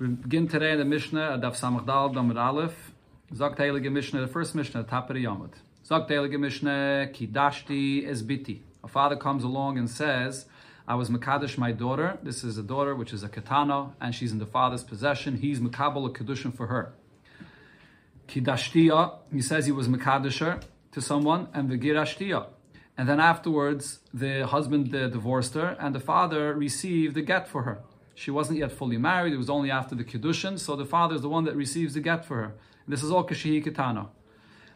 We begin today in the Mishnah, Daf Samach Dal Damar Aleph. Zok Heilige Mishnah, the first Mishnah, the Yomud. Zok Heilige Mishnah, Kidashti Esbiti. A father comes along and says, I was Makadish my daughter. This is a daughter which is a katana, and she's in the father's possession. He's Makabal a Kedushin for her. Kidashtiya, he says he was Makadisher to someone, and Vigirashtiya. And then afterwards, the husband divorced her, and the father received the get for her. She wasn't yet fully married, it was only after the Kiddushin, so the father is the one that receives the get for her. And this is all Kashihi Katana.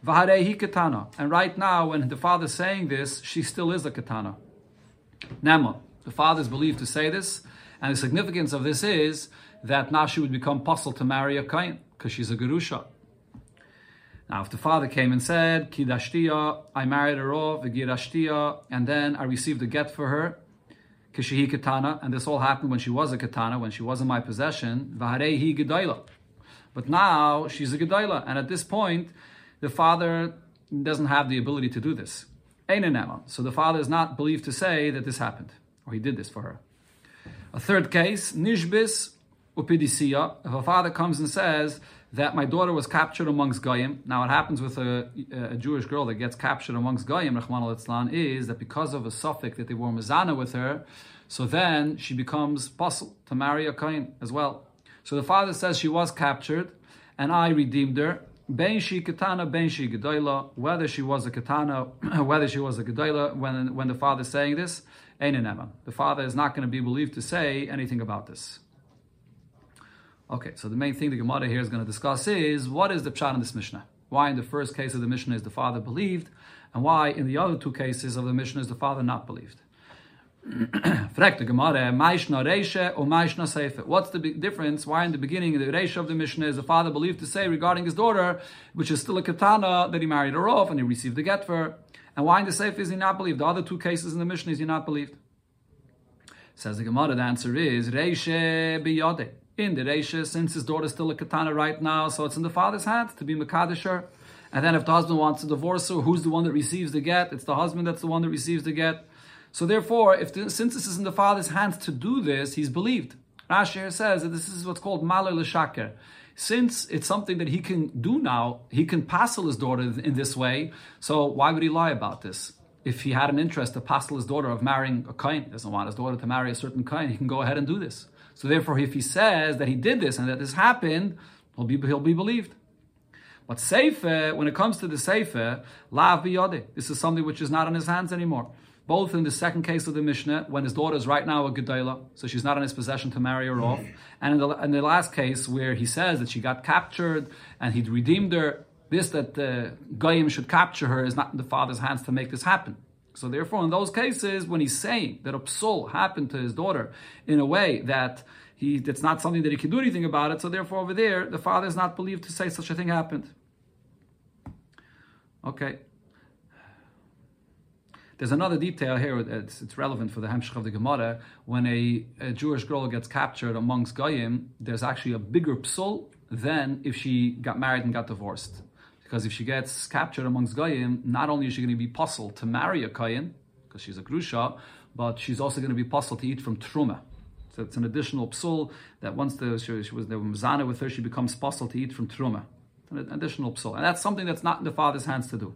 Vaharehi Katana. And right now, when the father is saying this, she still is a Katana. Nema. The father is believed to say this, and the significance of this is that now she would become possible to marry a Kain, because she's a Gerusha. Now, if the father came and said, Kidashtiya, I married her off, Vigirashtiya, and then I received a get for her, Kishihi Katana, and this all happened when she was a Katana, when she was in my possession, Vaharehi Gedaila. But now she's a Gedaila, and at this point, the father doesn't have the ability to do this. So the father is not believed to say that this happened, or he did this for her. A third case, Nishbis Upidisiya, if a father comes and says, that my daughter was captured amongst Goyim. Now, what happens with a, a Jewish girl that gets captured amongst Goyim, Rahman al is that because of a suffix that they wore Mizana with her, so then she becomes possible to marry a Kain as well. So the father says she was captured, and I redeemed her. Ben she katana, ben she gedola. Whether she was a katana, whether she was a gedola, when when the father is saying this, the father is not going to be believed to say anything about this. Okay, so the main thing the Gemara here is going to discuss is what is the pshat in this Mishnah? Why in the first case of the Mishnah is the father believed, and why in the other two cases of the Mishnah is the father not believed? What's the difference? Why in the beginning, the Reisha of the Mishnah is the father believed to say regarding his daughter, which is still a katana, that he married her off and he received the get for her. And why in the Seife is he not believed? The other two cases in the Mishnah is he not believed. Says the Gemara, the answer is Reisha biyode in the Reisha, since his daughter is still a katana right now, so it's in the father's hands to be Makadisher. And then if the husband wants to divorce her, who's the one that receives the get? It's the husband that's the one that receives the get. So therefore, if the, since this is in the father's hands to do this, he's believed. Rashi says that this is what's called maler l'shaker. Since it's something that he can do now, he can passel his daughter in this way. So why would he lie about this? If he had an interest to passel his daughter of marrying a kain, doesn't want his daughter to marry a certain kind, he can go ahead and do this. So therefore, if he says that he did this and that this happened, he'll be, he'll be believed. But Sefer, when it comes to the Sefer, Lav biyode. This is something which is not in his hands anymore. Both in the second case of the Mishnah, when his daughter is right now a Gedela, so she's not in his possession to marry her off. And in the, in the last case, where he says that she got captured and he'd redeemed her, this that the Goyim should capture her is not in the father's hands to make this happen. So therefore, in those cases, when he's saying that a psul happened to his daughter in a way that he it's not something that he can do anything about it, so therefore over there, the father is not believed to say such a thing happened. Okay. There's another detail here that's it's relevant for the Hemshech of the Gemara. When a, a, Jewish girl gets captured amongst Goyim, there's actually a bigger psul than if she got married and got divorced. Because if she gets captured amongst Goyim, not only is she going to be puzzled to marry a Kayin, because she's a Grusha, but she's also going to be puzzled to eat from Truma. So it's an additional psul that once the, she, she was the Mzana with her, she becomes puzzled to eat from Truma. An additional psul. And that's something that's not in the father's hands to do.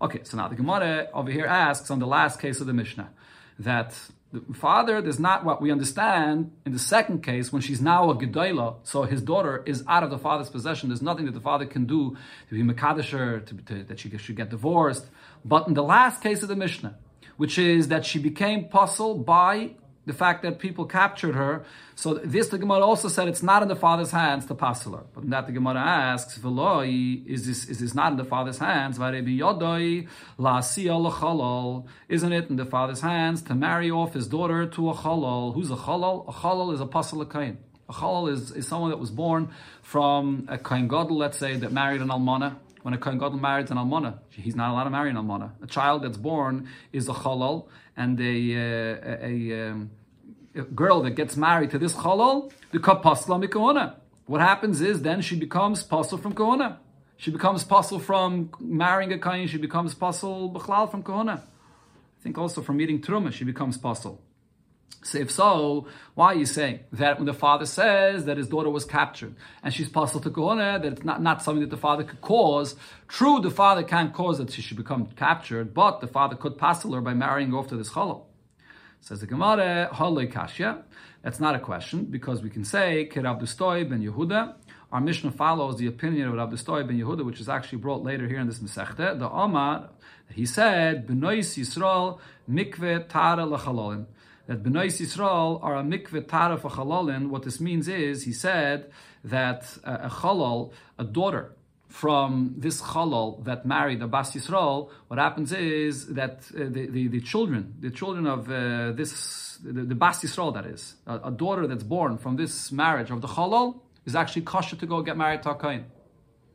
Okay, so now the Gemara over here asks on the last case of the Mishnah that the father does not what we understand in the second case when she's now a gedola, so his daughter is out of the father's possession. There's nothing that the father can do to be mekadesher, to, to, that she should get divorced. But in the last case of the Mishnah, which is that she became puzzle by the fact that people captured her. So this the Gemara also said it's not in the father's hands to passel her. But that the Gemara asks, is this is this not in the father's hands? Isn't it in the father's hands to marry off his daughter to a chalal? Who's a chalal? A chalal is a pasal kain. A chalal is, is someone that was born from a kain gadol, let's say, that married an almana. When a kain gadol marries an almana, he's not allowed to marry an almana. A child that's born is a chalal, and a, a, a, um, a girl that gets married to this chalal, the kapasla mikona. What happens is then she becomes pasul from kohona. She becomes pasul from marrying a kain. She becomes pasul b'chlal from kohona. I think also from eating truma she becomes pasul. So if so, why are you saying that when the father says that his daughter was captured and she's possible to kohuna, that it's not, not something that the father could cause? True, the father can't cause that she should become captured, but the father could passel her by marrying off to this chalal. Says the Gemara, Haloi Kashya. That's not a question because we can say Kerab Dustoy ben Yehuda. Our Mishnah follows the opinion of Rabbi ben Yehuda, which is actually brought later here in this Masechta. The Omar, he said, Benois Yisrael mikve tara lachalolim that Benois Yisrael are a mikveh tara for chalalin. What this means is, he said that uh, a chalal, a daughter from this chalal that married a bas Yisrael, what happens is that uh, the, the, the, children, the children of uh, this, the, the bas Yisrael that is, a, a, daughter that's born from this marriage of the chalal, is actually kosher to go get married to a.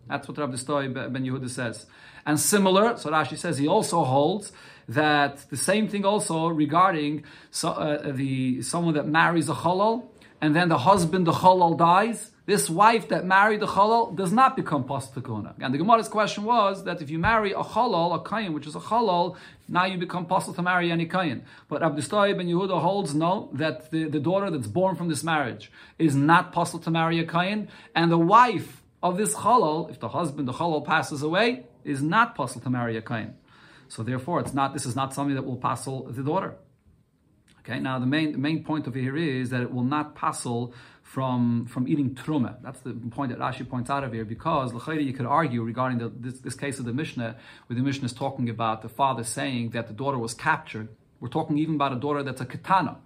That's what Rabbi Stoy ben Yehuda says. And similar, so Rashi says he also holds that the same thing also regarding so, uh, the someone that marries a chalal and then the husband, the chalal dies. This wife that married the chalal does not become pastakona. And the Gemara's question was that if you marry a chalal, a kayin, which is a chalal, now you become possible to marry any kayin. But Abdustay ben Yehuda holds no, that the, the daughter that's born from this marriage is not possible to marry a kayin, and the wife of this chalal, if the husband, the chalal passes away, is not possible to marry a kayin. So therefore, it's not. This is not something that will passel the daughter. Okay. Now the main main point over here is that it will not passel from from eating truma. That's the point that Rashi points out of here because you could argue regarding the, this, this case of the Mishnah, where the Mishnah is talking about the father saying that the daughter was captured. We're talking even about a daughter that's a katana.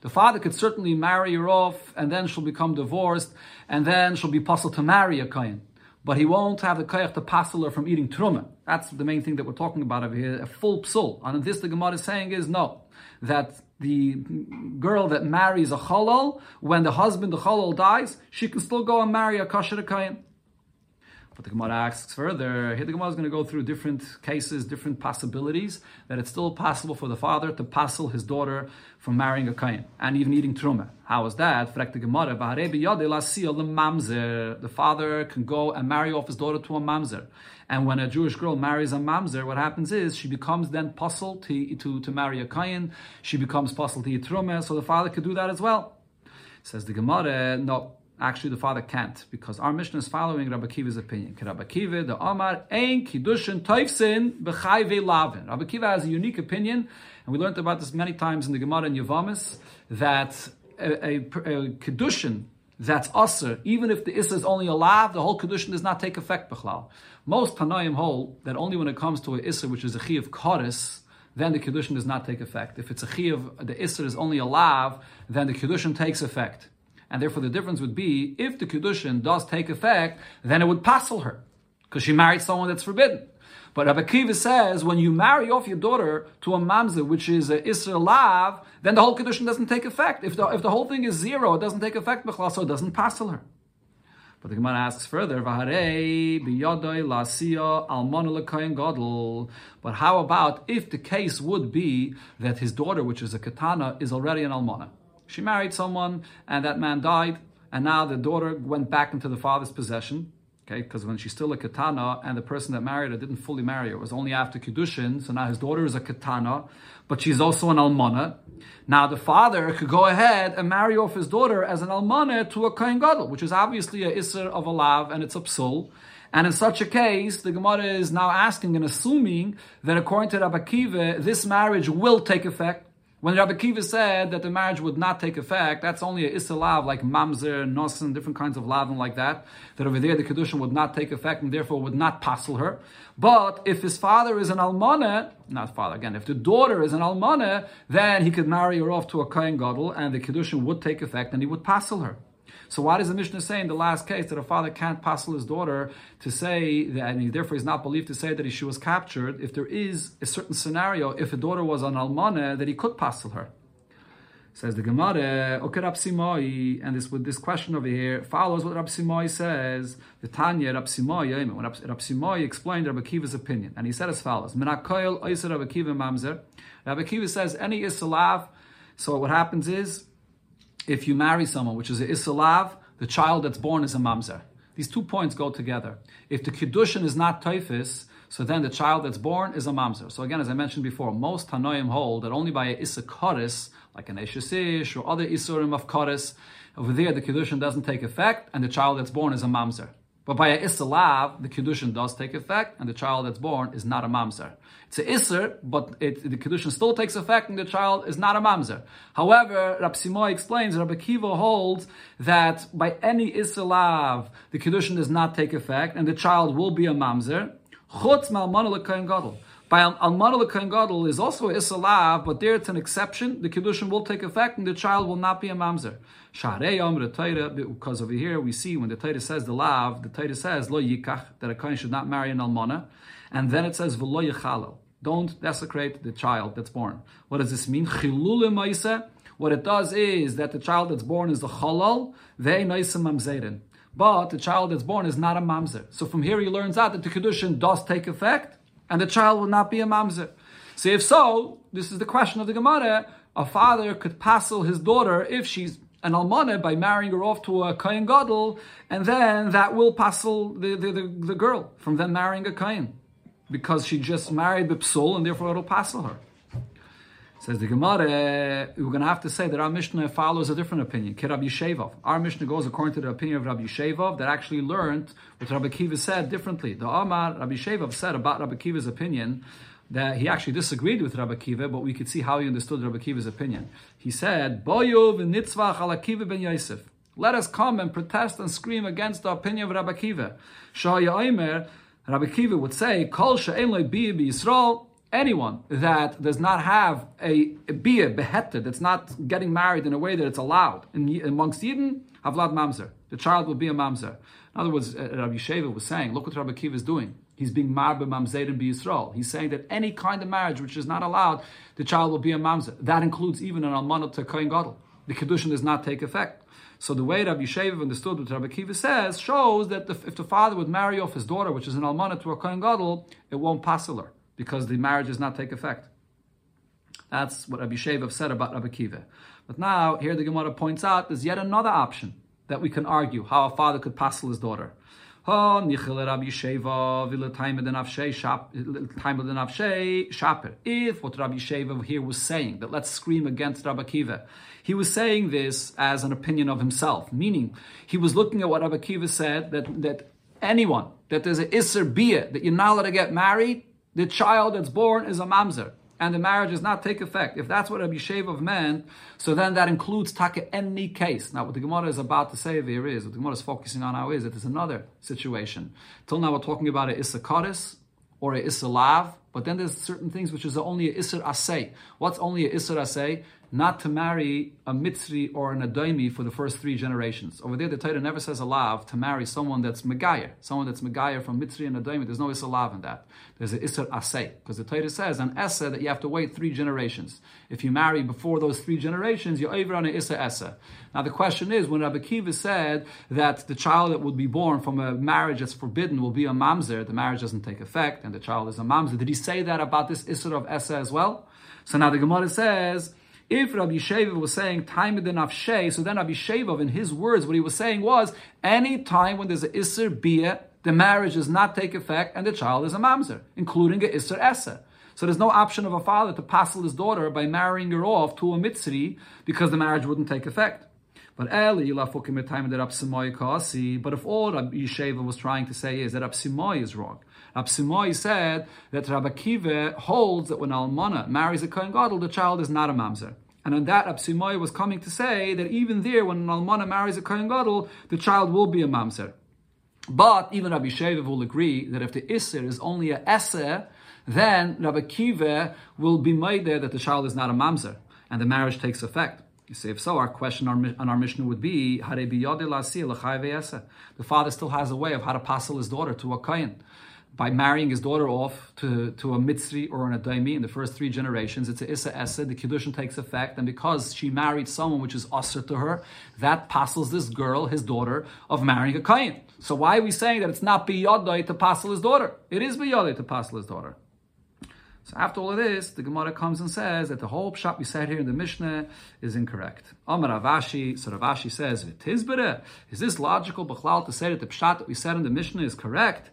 The father could certainly marry her off, and then she'll become divorced, and then she'll be puzzled to marry a kain but he won't have the koyach to passel her from eating truma. That's the main thing that we're talking about over here, a full psul. And this the Gemara is saying is no, that the girl that marries a chalal, when the husband, the chalal dies, she can still go and marry a kosher kayan. But the Gemara asks further, here the Gemara is going to go through different cases, different possibilities, that it's still possible for the father to passel his daughter from marrying a kain and even eating truma. How is that? The father can go and marry off his daughter to a mamzer. And when a Jewish girl marries a mamzer, what happens is she becomes then puzzled to, to, to marry a kain. She becomes puzzled to eat truma, so the father could do that as well. Says the Gemara, no, Actually, the father can't because our mission is following Rabbi Kiva's opinion. Rabbi Kiva, the Amar, Ein Kiddushin Toifsin B'chayve Lavin. Rabbi Kiva has a unique opinion, and we learned about this many times in the Gemara and Yavamis, that a, a, a Kiddushin that's usr, even if the issa is only a lav, the whole kedushin does not take effect b'chlal. Most tanaim hold that only when it comes to a issa, which is a chi of then the kedushin does not take effect. If it's a chi of the issa is only a lav, then the kedushin takes effect. And therefore, the difference would be if the Kedushin does take effect, then it would passel her, because she married someone that's forbidden. But Rabbi Kiva says when you marry off your daughter to a mamzer, which is a Isra Lav, then the whole Kedushin doesn't take effect. If the, if the whole thing is zero, it doesn't take effect, so it doesn't passel her. But the Gemara asks further, But how about if the case would be that his daughter, which is a katana, is already an almana? She married someone, and that man died, and now the daughter went back into the father's possession. Okay, because when she's still a katana, and the person that married her didn't fully marry her, it was only after kiddushin. So now his daughter is a katana, but she's also an almana. Now the father could go ahead and marry off his daughter as an almana to a kohen gadol, which is obviously a isser of a lav, and it's a psul. And in such a case, the Gemara is now asking and assuming that according to Rabbi Kiva, this marriage will take effect when Rabbi Kiva said that the marriage would not take effect, that's only a lav like mamzer, nosen, different kinds of lavin like that. That over there the kedushin would not take effect and therefore would not passel her. But if his father is an almana, not father again, if the daughter is an almana, then he could marry her off to a kohen gadol and the kedushin would take effect and he would passel her. So why does the Mishnah say in the last case that a father can't passel his daughter to say that, and he therefore is not believed to say that she was captured, if there is a certain scenario, if a daughter was an almana, that he could passel her? Says the Gemara, okay, Simoi, and this with this question over here follows what Rab Simoi says. The Tanya Rab Simoi, when Rab, Rab Simoi explained Rab Akiva's opinion, and he said as follows: Menakoil Oiser Rab Mamzer. Rab Akiva says any isalav. So what happens is if you marry someone, which is a Isalav, the child that's born is a Mamzer. These two points go together. If the Kiddushin is not Taifis, so then the child that's born is a mamzer. So again, as I mentioned before, most Tanoim hold that only by a Issa like an Eshesish or other Isurim of Koris, over there the Kiddushin doesn't take effect, and the child that's born is a mamzer. But by a Issa the Kiddushin does take effect, and the child that's born is not a mamzer. It's an Isser, but it, the Kiddushin still takes effect, and the child is not a mamzer. However, Rab Simoy explains, Rabbi Kiva holds that by any Isser the Kiddushin does not take effect, and the child will be a mamzer. Chutz malmana gadol. By almana l'kain gadol is also isalav, but there it's an exception. The kiddushin will take effect, and the child will not be a mamzer. Because over here we see when the Torah says the lav, the Torah says lo yikach that a kohen should not marry an almana, and then it says v'lo yichalel. Don't desecrate the child that's born. What does this mean? Chilul What it does is that the child that's born is the chalal, they mamzerin. But the child that's born is not a mamzer. So from here he learns out that the kedushin does take effect, and the child will not be a mamzer. So if so, this is the question of the Gemara. A father could passel his daughter if she's an almana by marrying her off to a kain gadol, and then that will passel the, the, the, the girl from then marrying a kain because she just married the psul and therefore it'll passel her. Says the Gemara, we're going to have to say that our Mishnah follows a different opinion. Our Mishnah goes according to the opinion of Rabbi Shevov that actually learned what Rabbi Kiva said differently. The Amar Rabbi Shevov said about Rabbi Kiva's opinion that he actually disagreed with Rabbi Kiva, but we could see how he understood Rabbi Kiva's opinion. He said, ben Yosef. Let us come and protest and scream against the opinion of Rabbi Kiva. Shaya Omer, Rabbi Kiva would say, Kol she'en bi Yisrael, anyone that does not have a, a bia behetter, that's not getting married in a way that it's allowed in, amongst Eden, havlad mamzer. The child will be a mamzer. In other words, uh, Rabbi Sheva was saying, look what Rabbi Kiva is doing. He's being marbe mamzerim be Yisrael. He's saying that any kind of marriage which is not allowed, the child will be a mamzer. That includes even an almanot to kohen gadol. The kedushin does not take effect. So the way Rabbi Sheva understood what Rabbi Kiva says shows that if the father would marry off his daughter, which is an almanot to a kohen gadol, it won't pass her because the marriage does not take effect. That's what Rabbi Sheva said about Rabbi Kiva. But now, here the Gemara points out there's yet another option that we can argue how a father could passel his daughter. Oh. If what Rabbi Sheva here was saying, that let's scream against Rabbi Kiva, he was saying this as an opinion of himself, meaning he was looking at what Rabbi Kiva said, that, that anyone, that there's an Isser Bia, that you're not allowed to get married, the child that's born is a mamzer, and the marriage does not take effect. If that's what Rabbi Shevov meant, so then that includes taka any case. Now, what the Gemara is about to say there is, what the Gemara is focusing on now is that there's another situation. Till now, we're talking about a Issachadis or a Issalav, but then there's certain things which is only a Isser Asay. What's only a Isser Asay? Not to marry a Mitzri or an Adoimi for the first three generations. Over there, the Torah never says alav to marry someone that's Megayah, someone that's Megayah from Mitzri and Adoimi. There's no Isser Lav in that. There's an Isser Aseh, because the Torah says an Essa that you have to wait three generations. If you marry before those three generations, you're over on an Isser Essa. Now the question is, when Rabbi Kiva said that the child that would be born from a marriage that's forbidden will be a mamzer, the marriage doesn't take effect, and the child is a mamzer, did he say that about this Isser of Essa as well? So now the Gemara says, if Rabbi Sheva was saying time in the nafshe, so then Rabbi Sheva, in his words, what he was saying was any time when there's an iser bia, the marriage does not take effect and the child is a mamzer, including a iser esa. So there's no option of a father to passel his daughter by marrying her off to a mitzri because the marriage wouldn't take effect. But Eli lafukim time that Absimoy Kasi. but if all Rabbi Yesheva was trying to say is that Absimoy is wrong, Absimoy said that Rabbi Kiva holds that when Almana marries a Kohen Gadol, the child is not a mamzer. And on that, Absimoy was coming to say that even there, when an Almana marries a Kohen Gadol, the child will be a mamzer. But even Rabbi Shev will agree that if the Isser is only a Esser, then Rabbi Kiva will be made there that the child is not a mamzer, and the marriage takes effect. You say, if so, our question on our Mishnah would be, the father still has a way of how to passel his daughter to a Kohen by marrying his daughter off to, to a Mitzri or an Adaimi in the first three generations, it's a Issa Essa, the Kiddushin takes effect, and because she married someone which is Asr to her, that passels this girl, his daughter, of marrying a Kayin. So why are we saying that it's not Biyadai to passel his daughter? It is Biyadai to passel his daughter. So after all of this, the Gemara comes and says that the whole pshat we said here in the Mishnah is incorrect. Amar Rav Ashi, so Rav Ashi says, Is this logical, Bachlal, to say that the pshat that we said in the Mishnah is correct?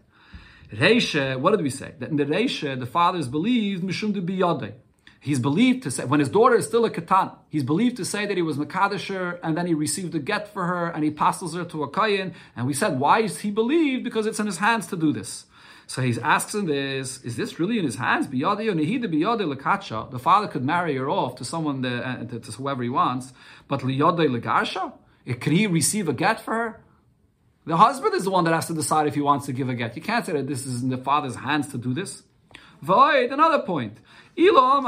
Reisha, what did we say? That in the Reisha, the father is believed mishum. He's believed to say, when his daughter is still a katan, he's believed to say that he was Makadisher and then he received a get for her and he passes her to a Kayin. And we said, why is he believed? Because it's in his hands to do this. So he asks him this, is this really in his hands? The father could marry her off to someone, that, uh, to, to, whoever he wants, but legarsha? Can he receive a get for her? The husband is the one that has to decide if he wants to give a get. You can't say that this is in the father's hands to do this. Void, another point. Even when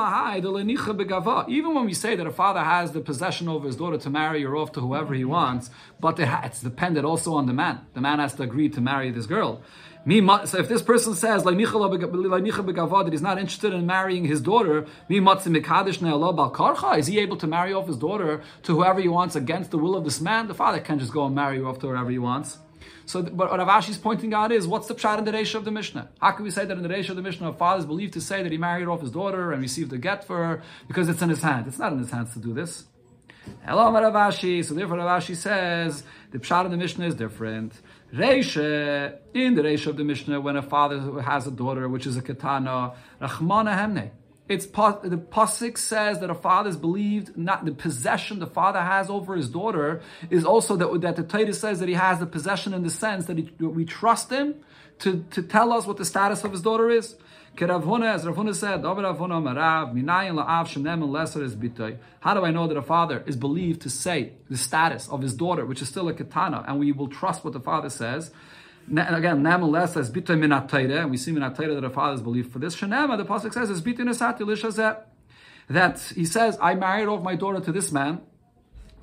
we say that a father has the possession over his daughter to marry her off to whoever he wants, but it's dependent also on the man. The man has to agree to marry this girl. So if this person says like that he's not interested in marrying his daughter, is he able to marry off his daughter to whoever he wants against the will of this man? The father can just go and marry off to whoever he wants. So, what Rav Ashi is pointing out is what's the pshat in the ratio of the Mishnah? How can we say that in the ratio of the Mishnah, a father is believed to say that he married off his daughter and received a get for her because it's in his hand? It's not in his hands to do this. Hello, Rav Ashi. So therefore, Rav Ashi says the pshat in the Mishnah is different. Reisha, in the ratio of the Mishnah, when a father has a daughter, which is a katana, Rachmana Hemne. It's the pasuk says that a father is believed not the possession the father has over his daughter is also that that the Torah says that he has the possession in the sense that he, we trust him to, to tell us what the status of his daughter is. As Rav Huna said, How do I know that a father is believed to say the status of his daughter, which is still a katana, and we will trust what the father says? again, nevertheless, as bitoy minatayre, and we see minatayre that our is believed for this. Shanema, the pasuk says, as bitoy nesati that he says, I married off my daughter to this man.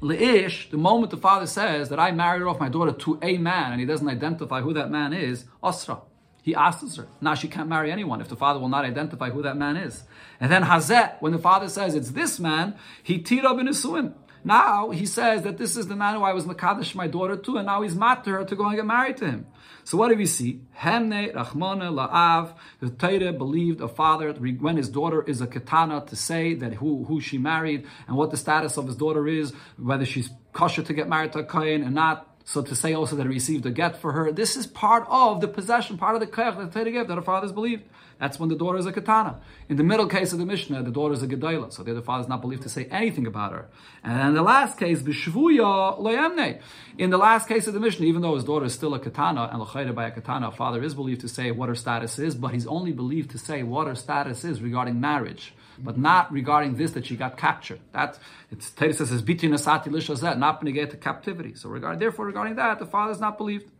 Leish, the moment the father says that I married off my daughter to a man, and he doesn't identify who that man is, asra. He asks her. Now she can't marry anyone if the father will not identify who that man is. And then hazet, when the father says it's this man, he tira b'nisuin. Now he says that this is the man who I was Makadish my daughter to, and now he's mat to her to go and get married to him. So what do we see? Hemne Rachmana La'av. The Torah believed a father when his daughter is a katana to say that who, who she married and what the status of his daughter is, whether she's kosher to get married to a kohen and not. So to say also that he received a get for her, this is part of the possession, part of the kohen that the gave that her fathers believed. That's when the daughter is a katana. In the middle case of the Mishnah, the daughter is a gedayla, so the other father is not believed to say anything about her. And in the last case, b'shvuya loyamne. In the last case of the Mishnah, even though his daughter is still a katana and l'chayda by a katana, father is believed to say what her status is, but he's only believed to say what her status is regarding marriage, but not regarding this that she got captured. That it's says bitin asati lishazet, not get to captivity. So regard, therefore, regarding that, the father is not believed.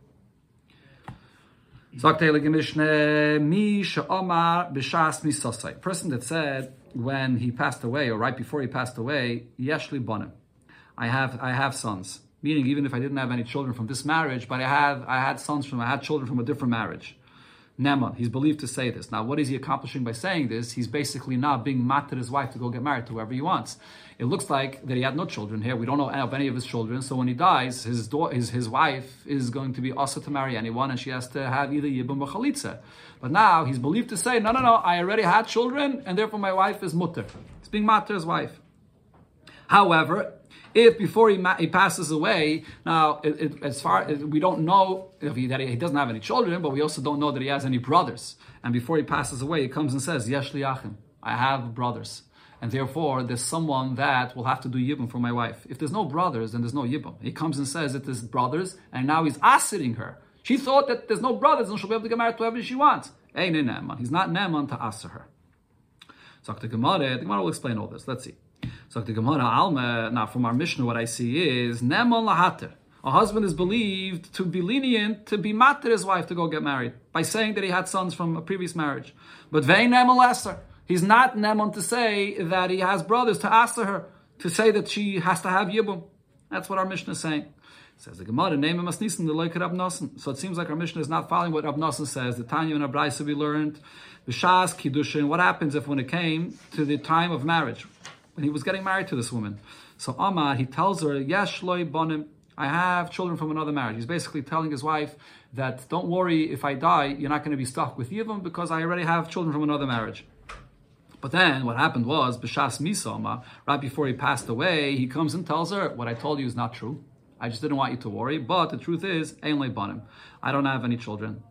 Person that said when he passed away, or right before he passed away, Yeshli bonim. I have, I have sons. Meaning, even if I didn't have any children from this marriage, but I had, I had sons from, I had children from a different marriage. Neman, he's believed to say this. Now, what is he accomplishing by saying this? He's basically not being mated his wife to go get married to whoever he wants. It looks like that he had no children here. We don't know of any of his children. So when he dies, his daughter, his, his wife is going to be also to marry anyone, and she has to have either yibum or chalitza. But now he's believed to say, no, no, no, I already had children, and therefore my wife is mutter. He's being mater his wife. However, if before he, ma- he passes away, now it, it, as far as we don't know if he, that he, doesn't have any children, but we also don't know that he has any brothers. And before he passes away, he comes and says, "Yesh achim, I have brothers." And therefore, there's someone that will have to do yibum for my wife. If there's no brothers, then there's no yibum. He comes and says that there's brothers, and now he's asking her. She thought that there's no brothers, and she'll be able to get married to whoever she wants. Hey, Neman. He's not Neman to ask her. So the Gemara, the Gemara will explain all this. Let's see. So the Gemara Alma, now from our Mishnah, what I see is Nemon lahater. A husband is believed to be lenient to be matter his wife to go get married by saying that he had sons from a previous marriage. But vein nemon lesser. He's not nemon to say that he has brothers to ask her to say that she has to have yibum. That's what our Mishnah is saying. Says the Gemara, name him Asnisan, the like Rab Nosson. So it seems like our Mishnah is not following what Rab says. The Tanya and Abraisa we learned, the Shas, Kiddushin, what happens if when it came to the time of marriage, when he was getting married to this woman. So Amar, he tells her, Yesh loy bonim, I have children from another marriage. He's basically telling his wife that don't worry, if I die, you're not going to be stuck with Yivim because I already have children from another marriage. But then what happened was, B'shas Misama, right before he passed away, he comes and tells her, what I told you is not true. I just didn't want you to worry, but the truth is, I don't have any children.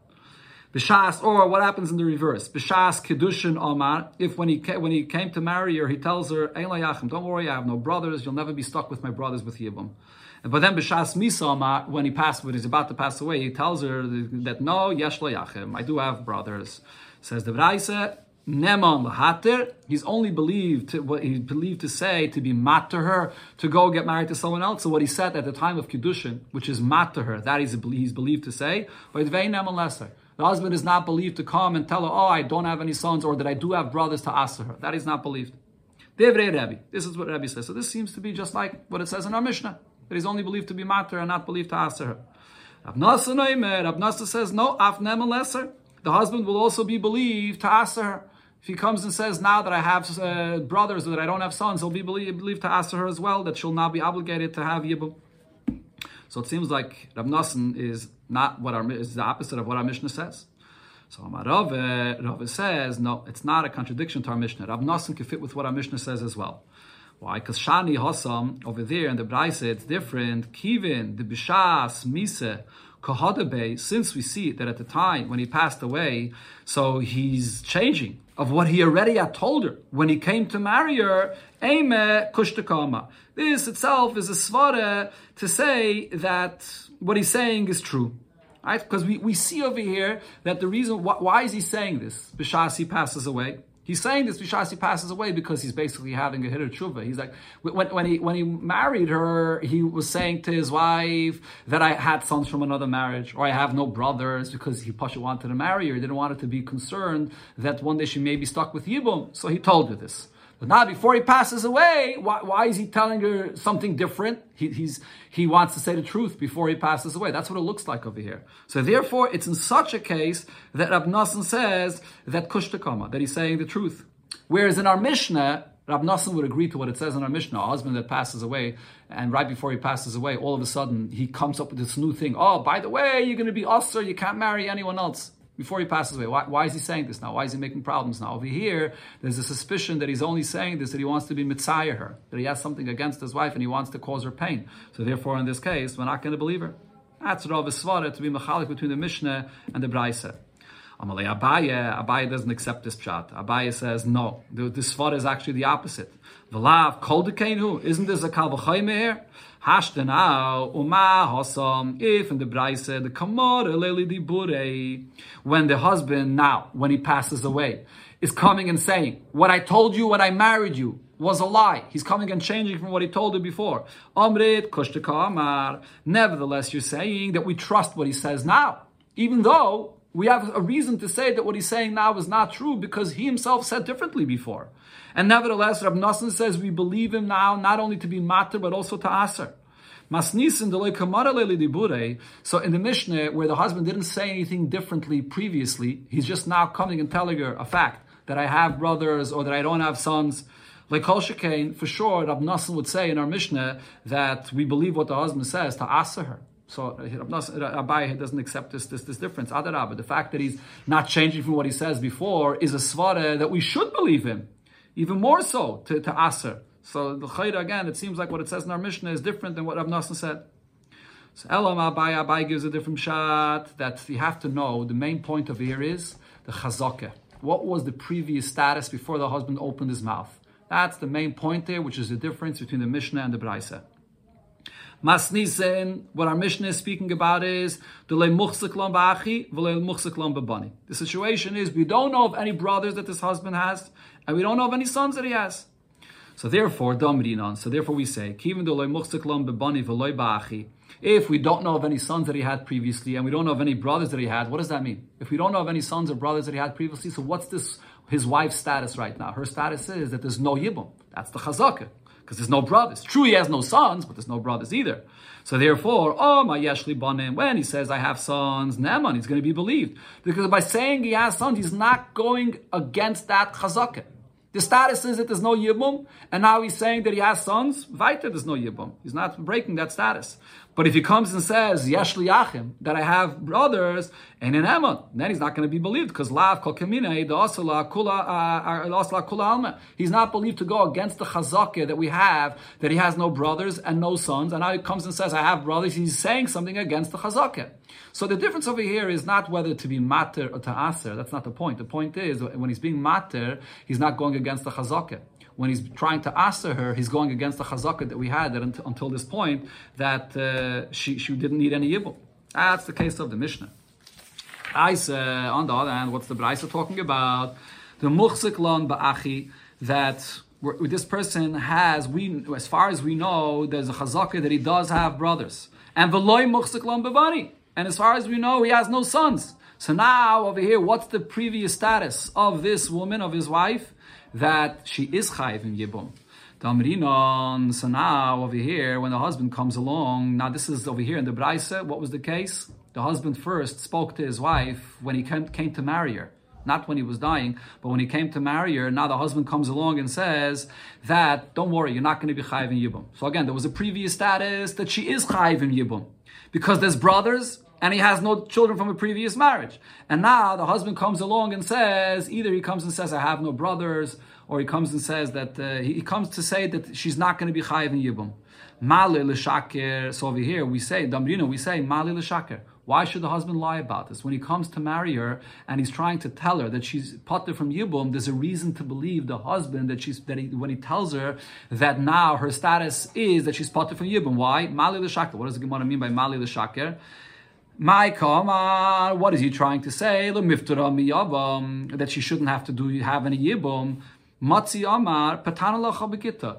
Bishas, or what happens in the reverse? Bishas Kedushin Omar, if when he, when he came to marry her, he tells her, don't worry, I have no brothers, you'll never be stuck with my brothers with Yibam. But then Bishas Misa Omar, when he passed, when he's about to pass away, he tells her that no, Yesh Yachim, I do have brothers. Says the Braise, Neman lahater. He's only believed to, what he believed to say to be mat to her to go get married to someone else. So what he said at the time of kiddushin, which is mat to her, that is he's believed to say. But neman lesser. The husband is not believed to come and tell her, "Oh, I don't have any sons," or that I do have brothers to ask her. That is not believed. This is what Rabbi says. So this seems to be just like what it says in our Mishnah that he's only believed to be matter and not believed to ask her. Rav Nasa says no. Af neman lesser. The husband will also be believed to ask her. If he comes and says, now that I have uh, brothers or that I don't have sons, he'll be believed, to ask her as well that she'll now be obligated to have Yibum. So it seems like Rab Nassan is not what our is the opposite of what our Mishnah says. So Rave, Rave says, no, it's not a contradiction to our Mishnah. Rab Nassan can fit with what our Mishnah says as well. Why? Because Shani Hossam over there in the Braise, it's different. Kivin, the Bishas, Mise, Kahadabe, since we see that at the time when he passed away, so he's changing of what he already had told her when he came to marry her, Eime Kushtakama. This itself is a svara to say that what he's saying is true. Right? Because we, we see over here that the reason why, why is he saying this? Bishasi passes away. He's saying this Vishasi passes away because he's basically having a hitter tshuva. He's like when, when he when he married her, he was saying to his wife that I had sons from another marriage, or I have no brothers because he Pasha wanted to marry her. He didn't want her to be concerned that one day she may be stuck with Yibum. So he told her this. But now, before he passes away, why, why is he telling her something different? He, he's, he wants to say the truth before he passes away. That's what it looks like over here. So therefore, it's in such a case that Rab Nassan says that kushtakama, that he's saying the truth. Whereas in our Mishnah, Rab Nassan would agree to what it says in our Mishnah, a husband that passes away, and right before he passes away, all of a sudden he comes up with this new thing. Oh, by the way, you're going to be usher, you can't marry anyone else before he passes away. Why, why, is he saying this now? Why is he making problems now? Over here, there's a suspicion that he's only saying this that he wants to be mitzayah her, that he has something against his wife and he wants to cause her pain. So therefore, in this case, we're not going to believe her. That's Rav Svara to be mechalik between the Mishnah and the Braise. Amalei Abaye, Abaye doesn't accept this pshat. Abaye says no. The, the svara is actually the opposite. V'lav kol Isn't this a kal here? Hashtanau uma hosam. If in the Braise the kamor leli dibure, when the husband now when he passes away is coming and saying, "What I told you when I married you was a lie." He's coming and changing from what he told you before. Amrit kushtaka amar. Nevertheless, you're saying that we trust what he says now, even though we have a reason to say that what he's saying now is not true because he himself said differently before. And nevertheless, Rab Nassan says we believe him now not only to be matter but also to aser. So in the Mishnah, where the husband didn't say anything differently previously, he's just now coming and telling her a fact that I have brothers or that I don't have sons. Like Kol Shekain, for sure, Rab Nassan would say in our Mishnah that we believe what the husband says to aser her. So uh, Abai doesn't accept this this, this difference. Adarabah, the fact that he's not changing from what he says before is a svara that we should believe him, even more so to, to Aser. So the Chayra again, it seems like what it says in our Mishnah is different than what Rav said. So Elam Abai Abai gives a different shot that you have to know. The main point of here is the chazakah. What was the previous status before the husband opened his mouth? That's the main point there, which is the difference between the Mishnah and the Braisa. Masnisen, what our Mishnah is speaking about is the The situation is we don't know of any brothers that this husband has, and we don't know of any sons that he has. So therefore, so therefore we say, if we don't know of any sons that he had previously, and we don't know of any brothers that he had, what does that mean? If we don't know of any sons or brothers that he had previously, so what's this his wife's status right now? Her status is that there's no yibum. That's the chazakah because there's no brothers. True, he has no sons, but there's no brothers either. So therefore, oh my yeshli banim, when he says I have sons, Neman, he's going to be believed because by saying he has sons, he's not going against that chazakah. The status is that there's no yibum, and now he's saying that he has sons. Weiter, there's no yibum. He's not breaking that status. But if he comes and says, Yeshli Achim, that I have brothers, and in Emon, then he's not going to be believed because Lav Kol Kamina, uh, uh, Kula Alma. He's not believed to go against the Chazakah that we have, that he has no brothers and no sons. And now he comes and says, I have brothers. He's saying something against the Chazakah. So the difference over here is not whether to be mater or to aser. That's not the point. The point is when he's being mater, he's not going against the chazakah. When he's trying to answer her, he's going against the chazakah that we had that until, until this point that uh, she, she didn't need any yibum. That's the case of the Mishnah. I say, on the other hand, what's the Braisa talking about? The muchzik lon ba'achi that this person has, we as far as we know, there's a chazakah that he does have brothers. And v'loy muchzik lon b'bani. And as far as we know, he has no sons. So now over here, what's the previous status of this woman, of his wife? That she is chayv in Yibum. Damrinon. So now over here, when the husband comes along, now this is over here in the Braise, what was the case? The husband first spoke to his wife when he came, came to marry her. Not when he was dying, but when he came to marry her, now the husband comes along and says that, don't worry, you're not going to be chayv in Yibum. So again, there was a previous status that she is chayv in Yibum because there's brothers and he has no children from a previous marriage. And now the husband comes along and says, either he comes and says, I have no brothers, or he comes and says that, uh, he, comes to say that she's not going to be chayiv in Yibum. Mali l'shaker. So over here we say, Damrina, we say, Mali l'shaker. Why should the husband lie about this? When he comes to marry her and he's trying to tell her that she's potter from Yibum, there's a reason to believe the husband that she's that he, when he tells her that now her status is that she's potter from Yibum. Why? Mali l'shaker. What does the Gemara mean by Mali l'shaker? My kama, what is he trying to say? That she shouldn't have to do have any yibum. Matzi Amar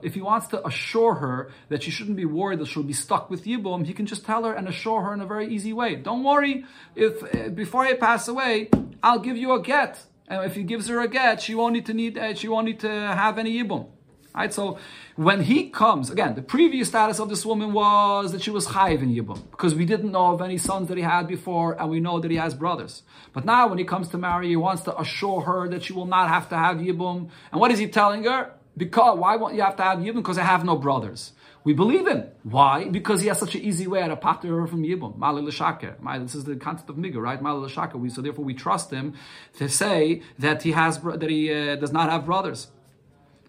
If he wants to assure her that she shouldn't be worried that she'll be stuck with Yibum, he can just tell her and assure her in a very easy way. Don't worry, if uh, before I pass away, I'll give you a get. And if he gives her a get, she won't need to need uh, she won't need to have any Yibum. Right? So when he comes, again, the previous status of this woman was that she was chayiv in Yibum, because we didn't know of any sons that he had before, and we know that he has brothers. But now when he comes to marry, he wants to assure her that she will not have to have Yibum. And what is he telling her? Because why won't you have to have Yibum? Because I have no brothers. We believe him. Why? Because he has such an easy way to pater her from Yibum. Mali l'shaker. This is the concept of Miga, right? Mali l'shaker. So therefore we trust him to say that he has that he uh, does not have brothers.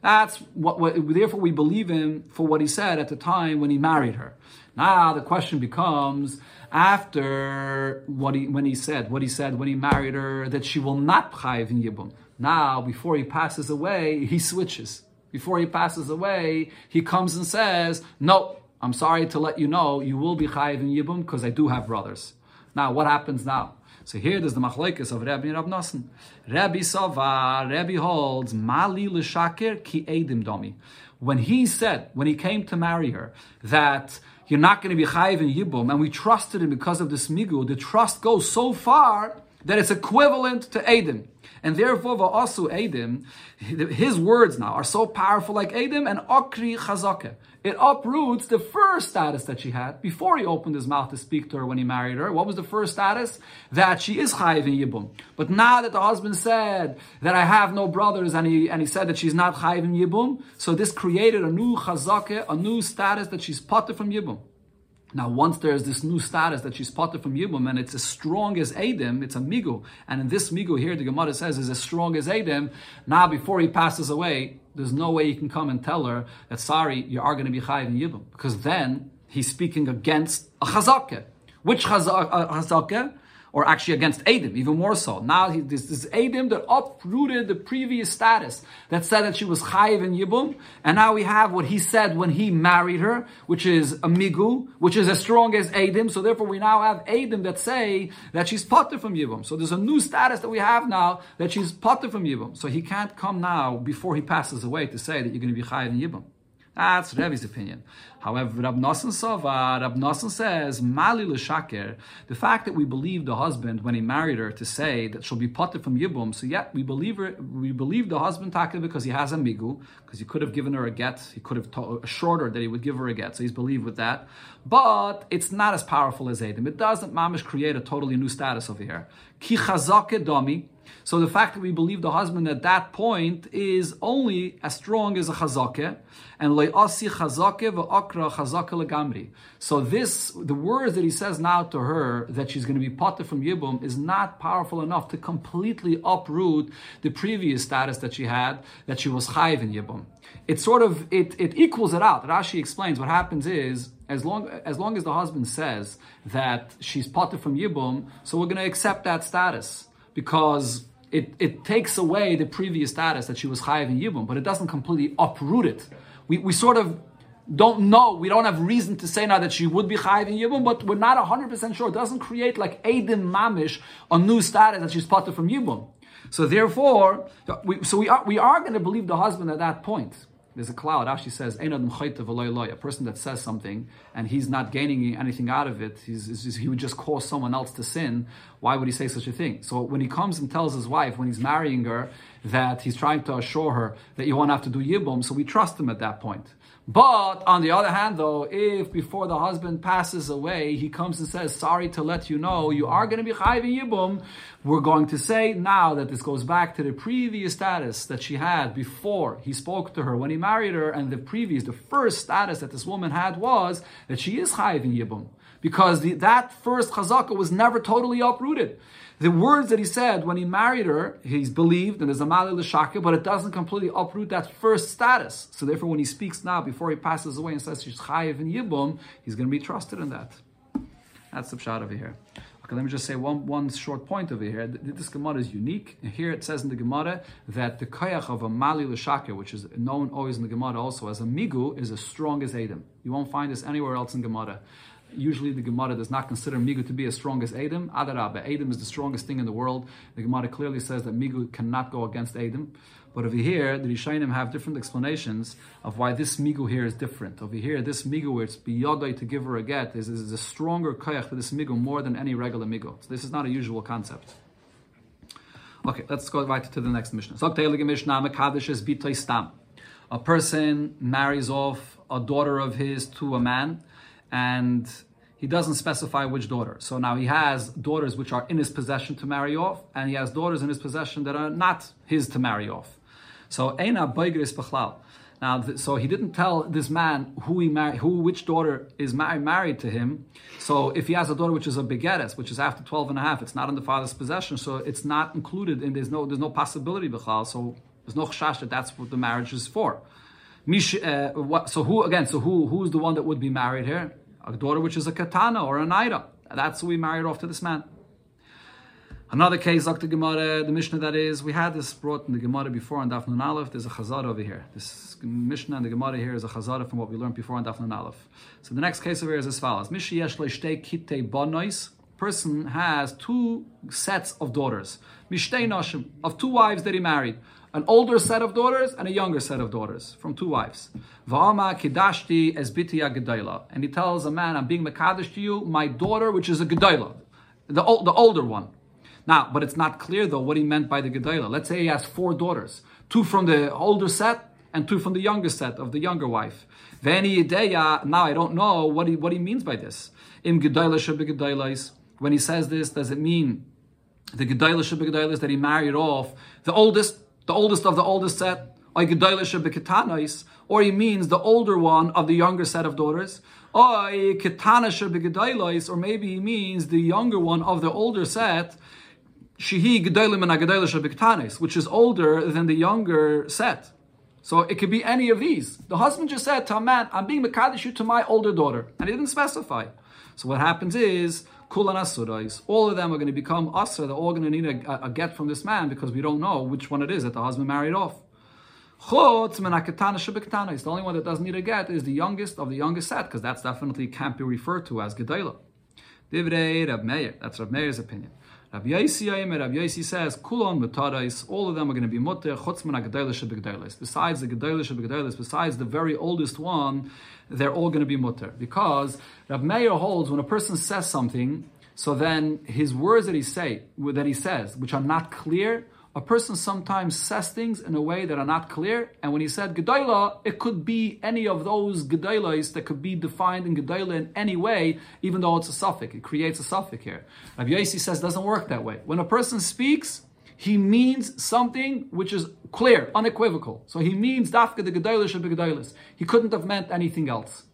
That's what, what, therefore we believe him for what he said at the time when he married her. Now the question becomes after what he when he said what he said when he married her that she will not chayiv in yibum. Now before he passes away, he switches. Before he passes away, he comes and says, "No, I'm sorry to let you know you will be chayiv in yibum because I do have brothers." Now what happens now? So here there's the machlekes of Rabbi and Rab Nosson. Rabbi Sava, Rabbi holds Mali l'shaker ki edim domi. When he said, when he came to marry her, that you're not going to be chayiv in yibum, and we trusted him because of this migu, the trust goes so far that it's equivalent to edim. And therefore, also Edim, his words now are so powerful like Edim and Okri Chazakeh. It uproots the first status that she had before he opened his mouth to speak to her when he married her. What was the first status? That she is chayiv in yibum. But now that the husband said that I have no brothers, and he and he said that she's not chayiv in yibum, so this created a new chazake, a new status that she's potter from yibum. Now, once there's this new status that she's potter from Yibum, and it's as strong as Adam, it's a migu. And in this migu here, the Gemara says, is as strong as Adam. Now, before he passes away, there's no way you can come and tell her that, sorry, you are going to be chayiv in Yibum. Because then he's speaking against a chazakeh. Which uh, chazakeh? Or actually against Adam, even more so. Now he, this is Adam that uprooted the previous status that said that she was chayiv in Yibum, and now we have what he said when he married her, which is a migu, which is as strong as Adam. So therefore, we now have Adam that say that she's potter from Yibum. So there's a new status that we have now that she's potter from Yibum. So he can't come now before he passes away to say that you're going to be chayiv in Yibum. That's Revi's opinion. However, Rab Nosson Sova, Rab Nosson says, Mali l'shaker, the fact that we believe the husband when he married her to say that she'll be potted from Yibum, so yet we believe her, we believe the husband taka because he has a migu, because he could have given her a get, he could have assured her that he would give her a get, so he's believed with that. But it's not as powerful as Adam. It doesn't mamish create a totally new status over here. Ki chazake domi, So the fact that we believe the husband at that point is only as strong as a chazake, and le'asi chazake v'akra chazake legamri. So this, the words that he says now to her that she's going to be potter from Yibum is not powerful enough to completely uproot the previous status that she had, that she was chayiv in Yibum. It sort of it it equals it out. Rashi explains what happens is as long as long as the husband says that she's potter from Yibum, so we're going to accept that status because it, it takes away the previous status that she was chayiv in Yibum, but it doesn't completely uproot it. We, we sort of don't know, we don't have reason to say now that she would be chayiv in Yibum, but we're not 100% sure. It doesn't create like Adim Mamish, a new status that she's potter from Yibum. So therefore, we, so we are, we are going to believe the husband at that point. There's a cloud. Actually says, A person that says something and he's not gaining anything out of it, he's, he would just cause someone else to sin. Why would he say such a thing? So when he comes and tells his wife, when he's marrying her, that he's trying to assure her that you won't have to do yibum, so we trust him at that point. But on the other hand, though, if before the husband passes away, he comes and says, "Sorry to let you know, you are going to be chayiv yibum," we're going to say now that this goes back to the previous status that she had before he spoke to her when he married her, and the previous, the first status that this woman had was that she is chayiv yibum because the, that first chazaka was never totally uprooted. The words that he said when he married her, he's believed, and there's a mali l'shaka, but it doesn't completely uproot that first status. So therefore, when he speaks now, before he passes away and says she's chayiv and yibum, he's going to be trusted in that. That's the shot over here. Okay, let me just say one, one short point over here. This Gemara is unique. Here it says in the Gemara that the koyach of a mali l'shaka, which is known always in the Gemara also as a migu, is as strong as Adam. You won't find this anywhere else in Gemara. Usually the Gemara does not consider Migu to be as strong as Adam. Adarabah, Adam is the strongest thing in the world. The Gemara clearly says that Migu cannot go against Adam. But over here, the Rishonim have different explanations of why this Migu here is different. Over here, this Migu where it's biyodai to give her a get is, is a stronger koyach for this Migu more than any regular Migu. So this is not a usual concept. Okay, let's go right to the next Mishnah. A person marries off a daughter of his to a man and he doesn't specify which daughter. So now he has daughters which are in his possession to marry off, and he has daughters in his possession that are not his to marry off. So Eina Baigris Bechlal. Now, so he didn't tell this man who he married, who which daughter is married, married to him. So if he has a daughter which is a begettes, which is after 12 and a half, it's not in the father's possession, so it's not included, and there's no there's no possibility bechlal. So there's no chash that that's what the marriage is for. Mish, uh, what, so who again? So who who's the one that would be married here? A daughter which is a katana or a naira. That's who we married off to this man. Another case, Dr. Gemara, the Mishnah that is, we had this brought in the Gemara before on Daf Nun Aleph. There's a Chazar over here. This Mishnah and the Gemara here is a Chazar from what we learned before on Daf Nun Aleph. So the next case over here is as follows: Mishiyesh leishtei kite bonois. Person has two sets of daughters. Mishtei nashim of two wives that he married an older set of daughters and a younger set of daughters from two wives. Va'ama kidashti esbitia gedayla. And he tells a man, I'm being mekadosh to you, my daughter, which is a gedayla, the, the older one. Now, but it's not clear though what he meant by the gedayla. Let's say he has four daughters, two from the older set and two from the younger set of the younger wife. Veni ideya, now I don't know what he, what he means by this. Im gedayla When he says this, does it mean the gedayla that he married off the oldest the oldest of the oldest set, or he means the older one of the younger set of daughters, or maybe he means the younger one of the older set, which is older than the younger set. So it could be any of these. The husband just said to a man, I'm being Makadish to my older daughter. And he didn't specify. So what happens is, Kulan. All of them are going to become Asra. They're all going to need a, a, get from this man because we don't know which one it is that the husband married off. The only one that doesn't need a get is the youngest of the youngest set because that's definitely can't be referred to as Gedayla. Divrei Rab Meir. That's Rab Meir's opinion. Rabbi Yaisi Rabbi Yaisi says, Kulon mutarais, all of them are going to be mutter, chutzman ha Besides the begedaylis, besides the very oldest one, they're all going to be mutter. Because Rabbi Meir holds when a person says something, so then his words that he say, that he says, which are not clear, a person sometimes says things in a way that are not clear, and when he said Gedaila, it could be any of those Gedailas that could be defined in Gedaila in any way, even though it's a suffix. It creates a suffix here. Rabbi Yossi says doesn't work that way. When a person speaks, he means something which is clear, unequivocal. So he means dafka the gedolish of the He couldn't have meant anything else.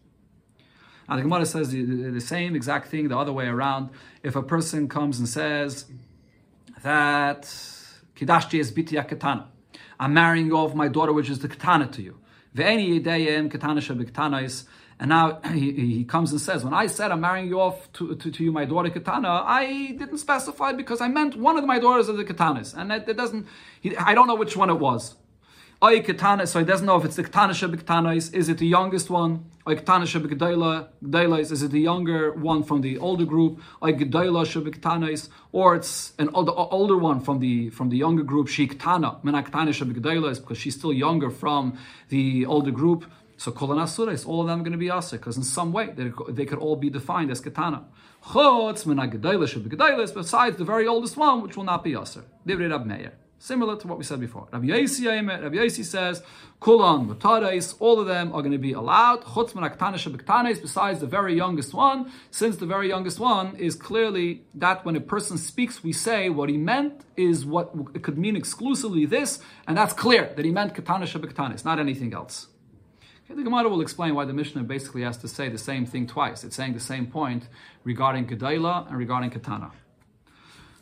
And the Gemara says the, the, the, same exact thing the other way around. If a person comes and says that kidashti is biti katana, I'm marrying off my daughter, which is the katana to you. Ve'eni yedeyim katana shebikatana is and now he, he, comes and says, when I said I'm marrying you off to, to, to, you, my daughter Katana, I didn't specify because I meant one of my daughters of the Katanas. And it, it doesn't, he, I don't know which one it was. Oy Katana, so he doesn't know if it's the Katana Shabikatana, is, it the youngest one? Oy Katana Shabikatana, is it the younger one from the older group? Oy Gedayla Shabikatana, or it's an older, older one from the from the younger group, Shiktana, Menakatana Shabikatana, is because she's still younger from the older group. So kol asuris, all of them are going to be aser because in some way they, they could all be defined as katana. Chutz besides the very oldest one, which will not be aser. Divrei Rab Meir. Similar to what we said before. Rabbi Yosi, Rabbi Yosi says, Kulan mutares, all of them are going to be allowed. Chutz min besides the very youngest one, since the very youngest one is clearly that when a person speaks, we say what he meant is what it could mean exclusively this, and that's clear that he meant katana shabiktanis, not anything else. Okay, the Gemara will explain why the Mishnah basically has to say the same thing twice. It's saying the same point regarding Gedaila and regarding Katana.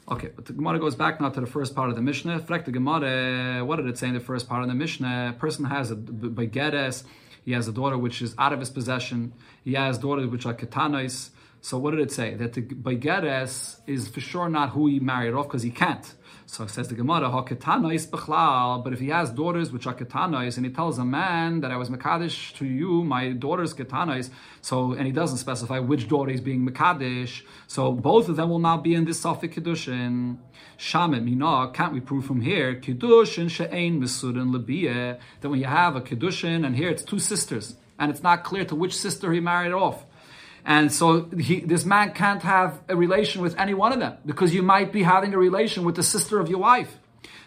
Okay, but the Gemara goes back now to the first part of the Mishnah. The Gemara, what did it say in the first part of the Mishnah? A person has a begeres, he has a daughter which is out of his possession, he has daughters which are katanos. So what did it say? That the begeres is for sure not who he married off because he can't. So it says the Gemara, is bechlal. But if he has daughters which are ketanais, and he tells a man that I was mekadesh to you, my daughter's ketanais, so and he doesn't specify which daughter is being mekadesh, so both of them will not be in this safik kiddushin. Shamet mina, can't we prove from here kiddushin she'ein mesurin lebiyeh that when you have a kiddushin and here it's two sisters and it's not clear to which sister he married off. And so he, this man can't have a relation with any one of them because you might be having a relation with the sister of your wife.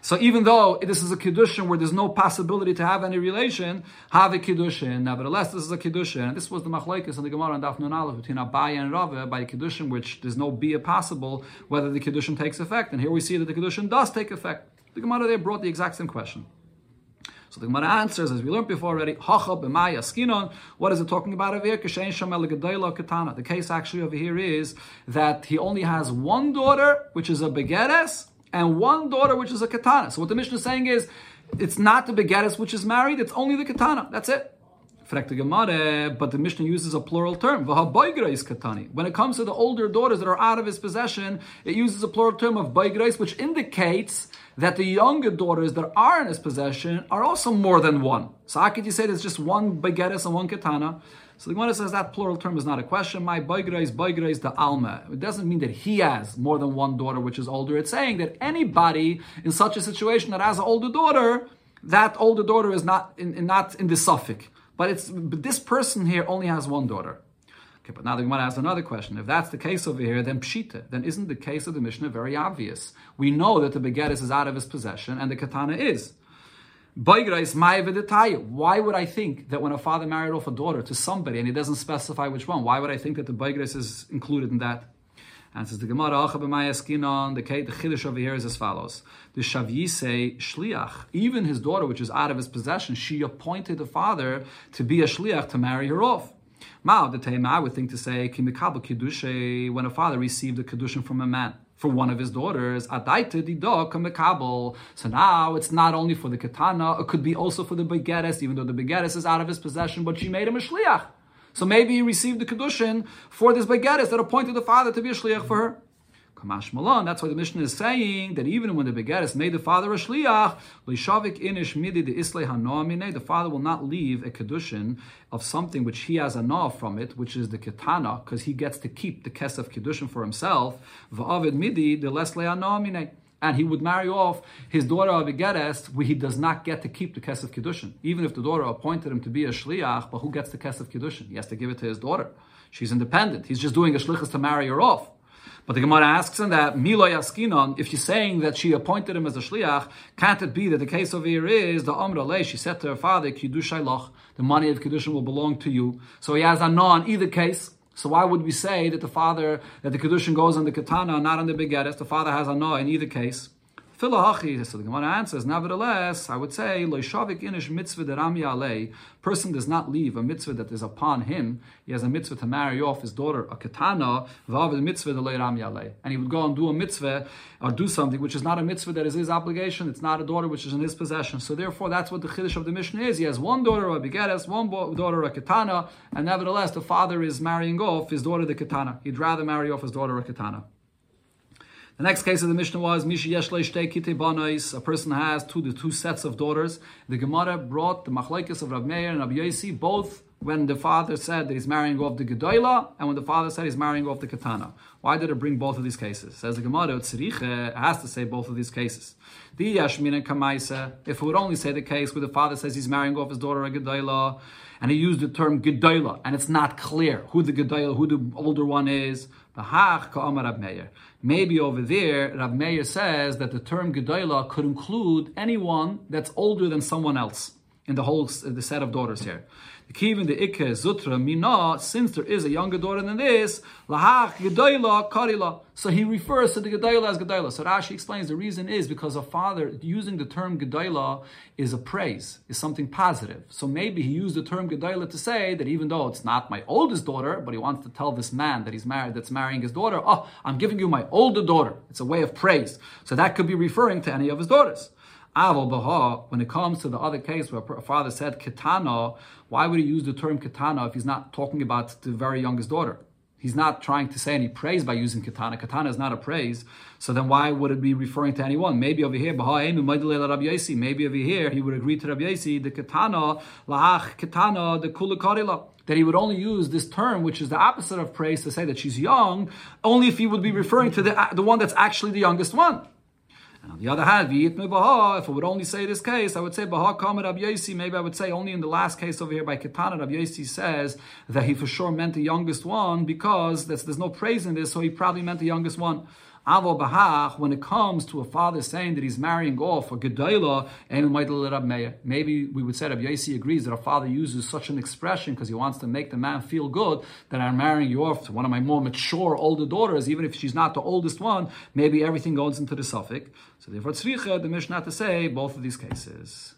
So even though this is a kiddushin where there's no possibility to have any relation, have a kiddushin. Nevertheless, this is a kiddushin. And this was the machlekes in the Gemara and Daf Nun Aleph between Abaye and Rava by a kiddushin which there's no bia possible whether the kiddushin takes effect. And here we see that the kiddushin does take effect. The Gemara there brought the exact same question. So the Gemara answers, as we learned before already. What is it talking about over here? The case actually over here is that he only has one daughter, which is a begeres, and one daughter, which is a katana. So what the Mishnah is saying is, it's not the begeres which is married; it's only the katana. That's it. But the Mishnah uses a plural term. When it comes to the older daughters that are out of his possession, it uses a plural term of baigrais, which indicates that the younger daughters that are in his possession are also more than one. So how could you say there's just one bageres and one katana? So the Gemara says that plural term is not a question. My baigrais, is the alma. It doesn't mean that he has more than one daughter which is older. It's saying that anybody in such a situation that has an older daughter, that older daughter is not in, in not in the suffix. But it's but this person here only has one daughter. Okay, but now the Gemara asks another question. If that's the case over here, then pshita, then isn't the case of the Mishnah very obvious? We know that the begetis is out of his possession and the katana is. Why would I think that when a father married off a daughter to somebody and he doesn't specify which one, why would I think that the Baigres is included in that? And says the Gemara, the the over here is as follows. The Shavise Shliach, even his daughter, which is out of his possession, she appointed the father to be a Shliach to marry her off. Mao, the Tema, I would think to say, when a father received a Kiddushin from a man for one of his daughters. So now it's not only for the Katana, it could be also for the Begeres, even though the Begeres is out of his possession, but she made him a Shliach. So maybe he received the Kedushin for this Begeres that appointed the father to be a Shliach for her. Kamash Malon, that's why the Mishnah is saying that even when the Begeres made the father a Shliach, Lishavik Inish Midi the Isle the father will not leave a Kedushin of something which he has a from it, which is the Ketana, because he gets to keep the Kesef Kedushin for himself. Va'avid Midi the Lesle Hanoamine and he would marry off his daughter Avigeres, where he does not get to keep the Kesef Kiddushin. Even if the daughter appointed him to be a Shliach, but who gets the Kesef Kiddushin? He has to give it to his daughter. She's independent. He's just doing a Shlichus to marry her off. But the Gemara asks him that, Milo Yaskinon, if you're saying that she appointed him as a Shliach, can't it be that the case over here is, the Amra Le, she said to her father, Kiddush the money of Kiddushin will belong to you. So he has a no in either case. So why would we say that the father, that the Kedushin goes on the Katana, not on the Begeres? The father has a no in either case. Filahachi, so the Gemara answers, nevertheless, I would say, Loishavik inish mitzvah derami alei. Person does not leave a mitzvah that is upon him. He has a mitzvah to marry off his daughter, a katana, vav mitzvah rami alei. And he would go and do a mitzvah or do something which is not a mitzvah that is his obligation. It's not a daughter which is in his possession. So therefore, that's what the chiddush of the Mishnah is. He has one daughter, a bigeres, one daughter, a katana, and nevertheless, the father is marrying off his daughter, the katana. He'd rather marry off his daughter, a katana. The next case of the Mishnah was Mishi Yeshle A person has two the two sets of daughters. The Gemara brought the Machlaikis of Rav Meir and Rabbi Yosi both when the father said that he's marrying off the Gedoyla and when the father said he's marrying off the Katana. Why did it bring both of these cases? Says the Gemara, it has to say both of these cases. The Yashmina Kamaisa, if it would only say the case where the father says he's marrying off his daughter a Gedoyla, and he used the term Gedoyla, and it's not clear who the Gedoyla, who the older one is, Maybe over there, Rab Meir says that the term Gedoyla could include anyone that's older than someone else in the whole the set of daughters here. Kivin the Ikke Zutra Mina, since there is a younger daughter than this, Lahach Gedoyla Karila. So he refers to the Gedoyla as Gedoyla. So Rashi explains the reason is because a father using the term Gedoyla is a praise, is something positive. So maybe he used the term Gedoyla to say that even though it's not my oldest daughter, but he wants to tell this man that he's married, that's marrying his daughter, oh, I'm giving you my older daughter. It's a way of praise. So that could be referring to any of his daughters. When it comes to the other case where a father said Kitana, why would he use the term Kitana if he's not talking about the very youngest daughter? He's not trying to say any praise by using katana. Katana is not a praise. So then why would it be referring to anyone? Maybe over here, maybe over here he would agree to Rabbi Yasi, the katana, laach katana, the kula That he would only use this term, which is the opposite of praise, to say that she's young, only if he would be referring to the, the one that's actually the youngest one. On the other hand, if I would only say this case, I would say Baha Kamer Rab Yasi. Maybe I would say only in the last case over here by Ketana, Rab Yasi says that he for sure meant the youngest one because there's no praise in this, so he probably meant the youngest one. Avo Bahach, when it comes to a father saying that he's marrying off a Gedaila, maybe we would say Rabbi Yasi agrees that a father uses such an expression because he wants to make the man feel good that I'm marrying you off to one of my more mature, older daughters, even if she's not the oldest one, maybe everything goes into the suffix. So therefore, tzricha, the Mishnah to say both of these cases.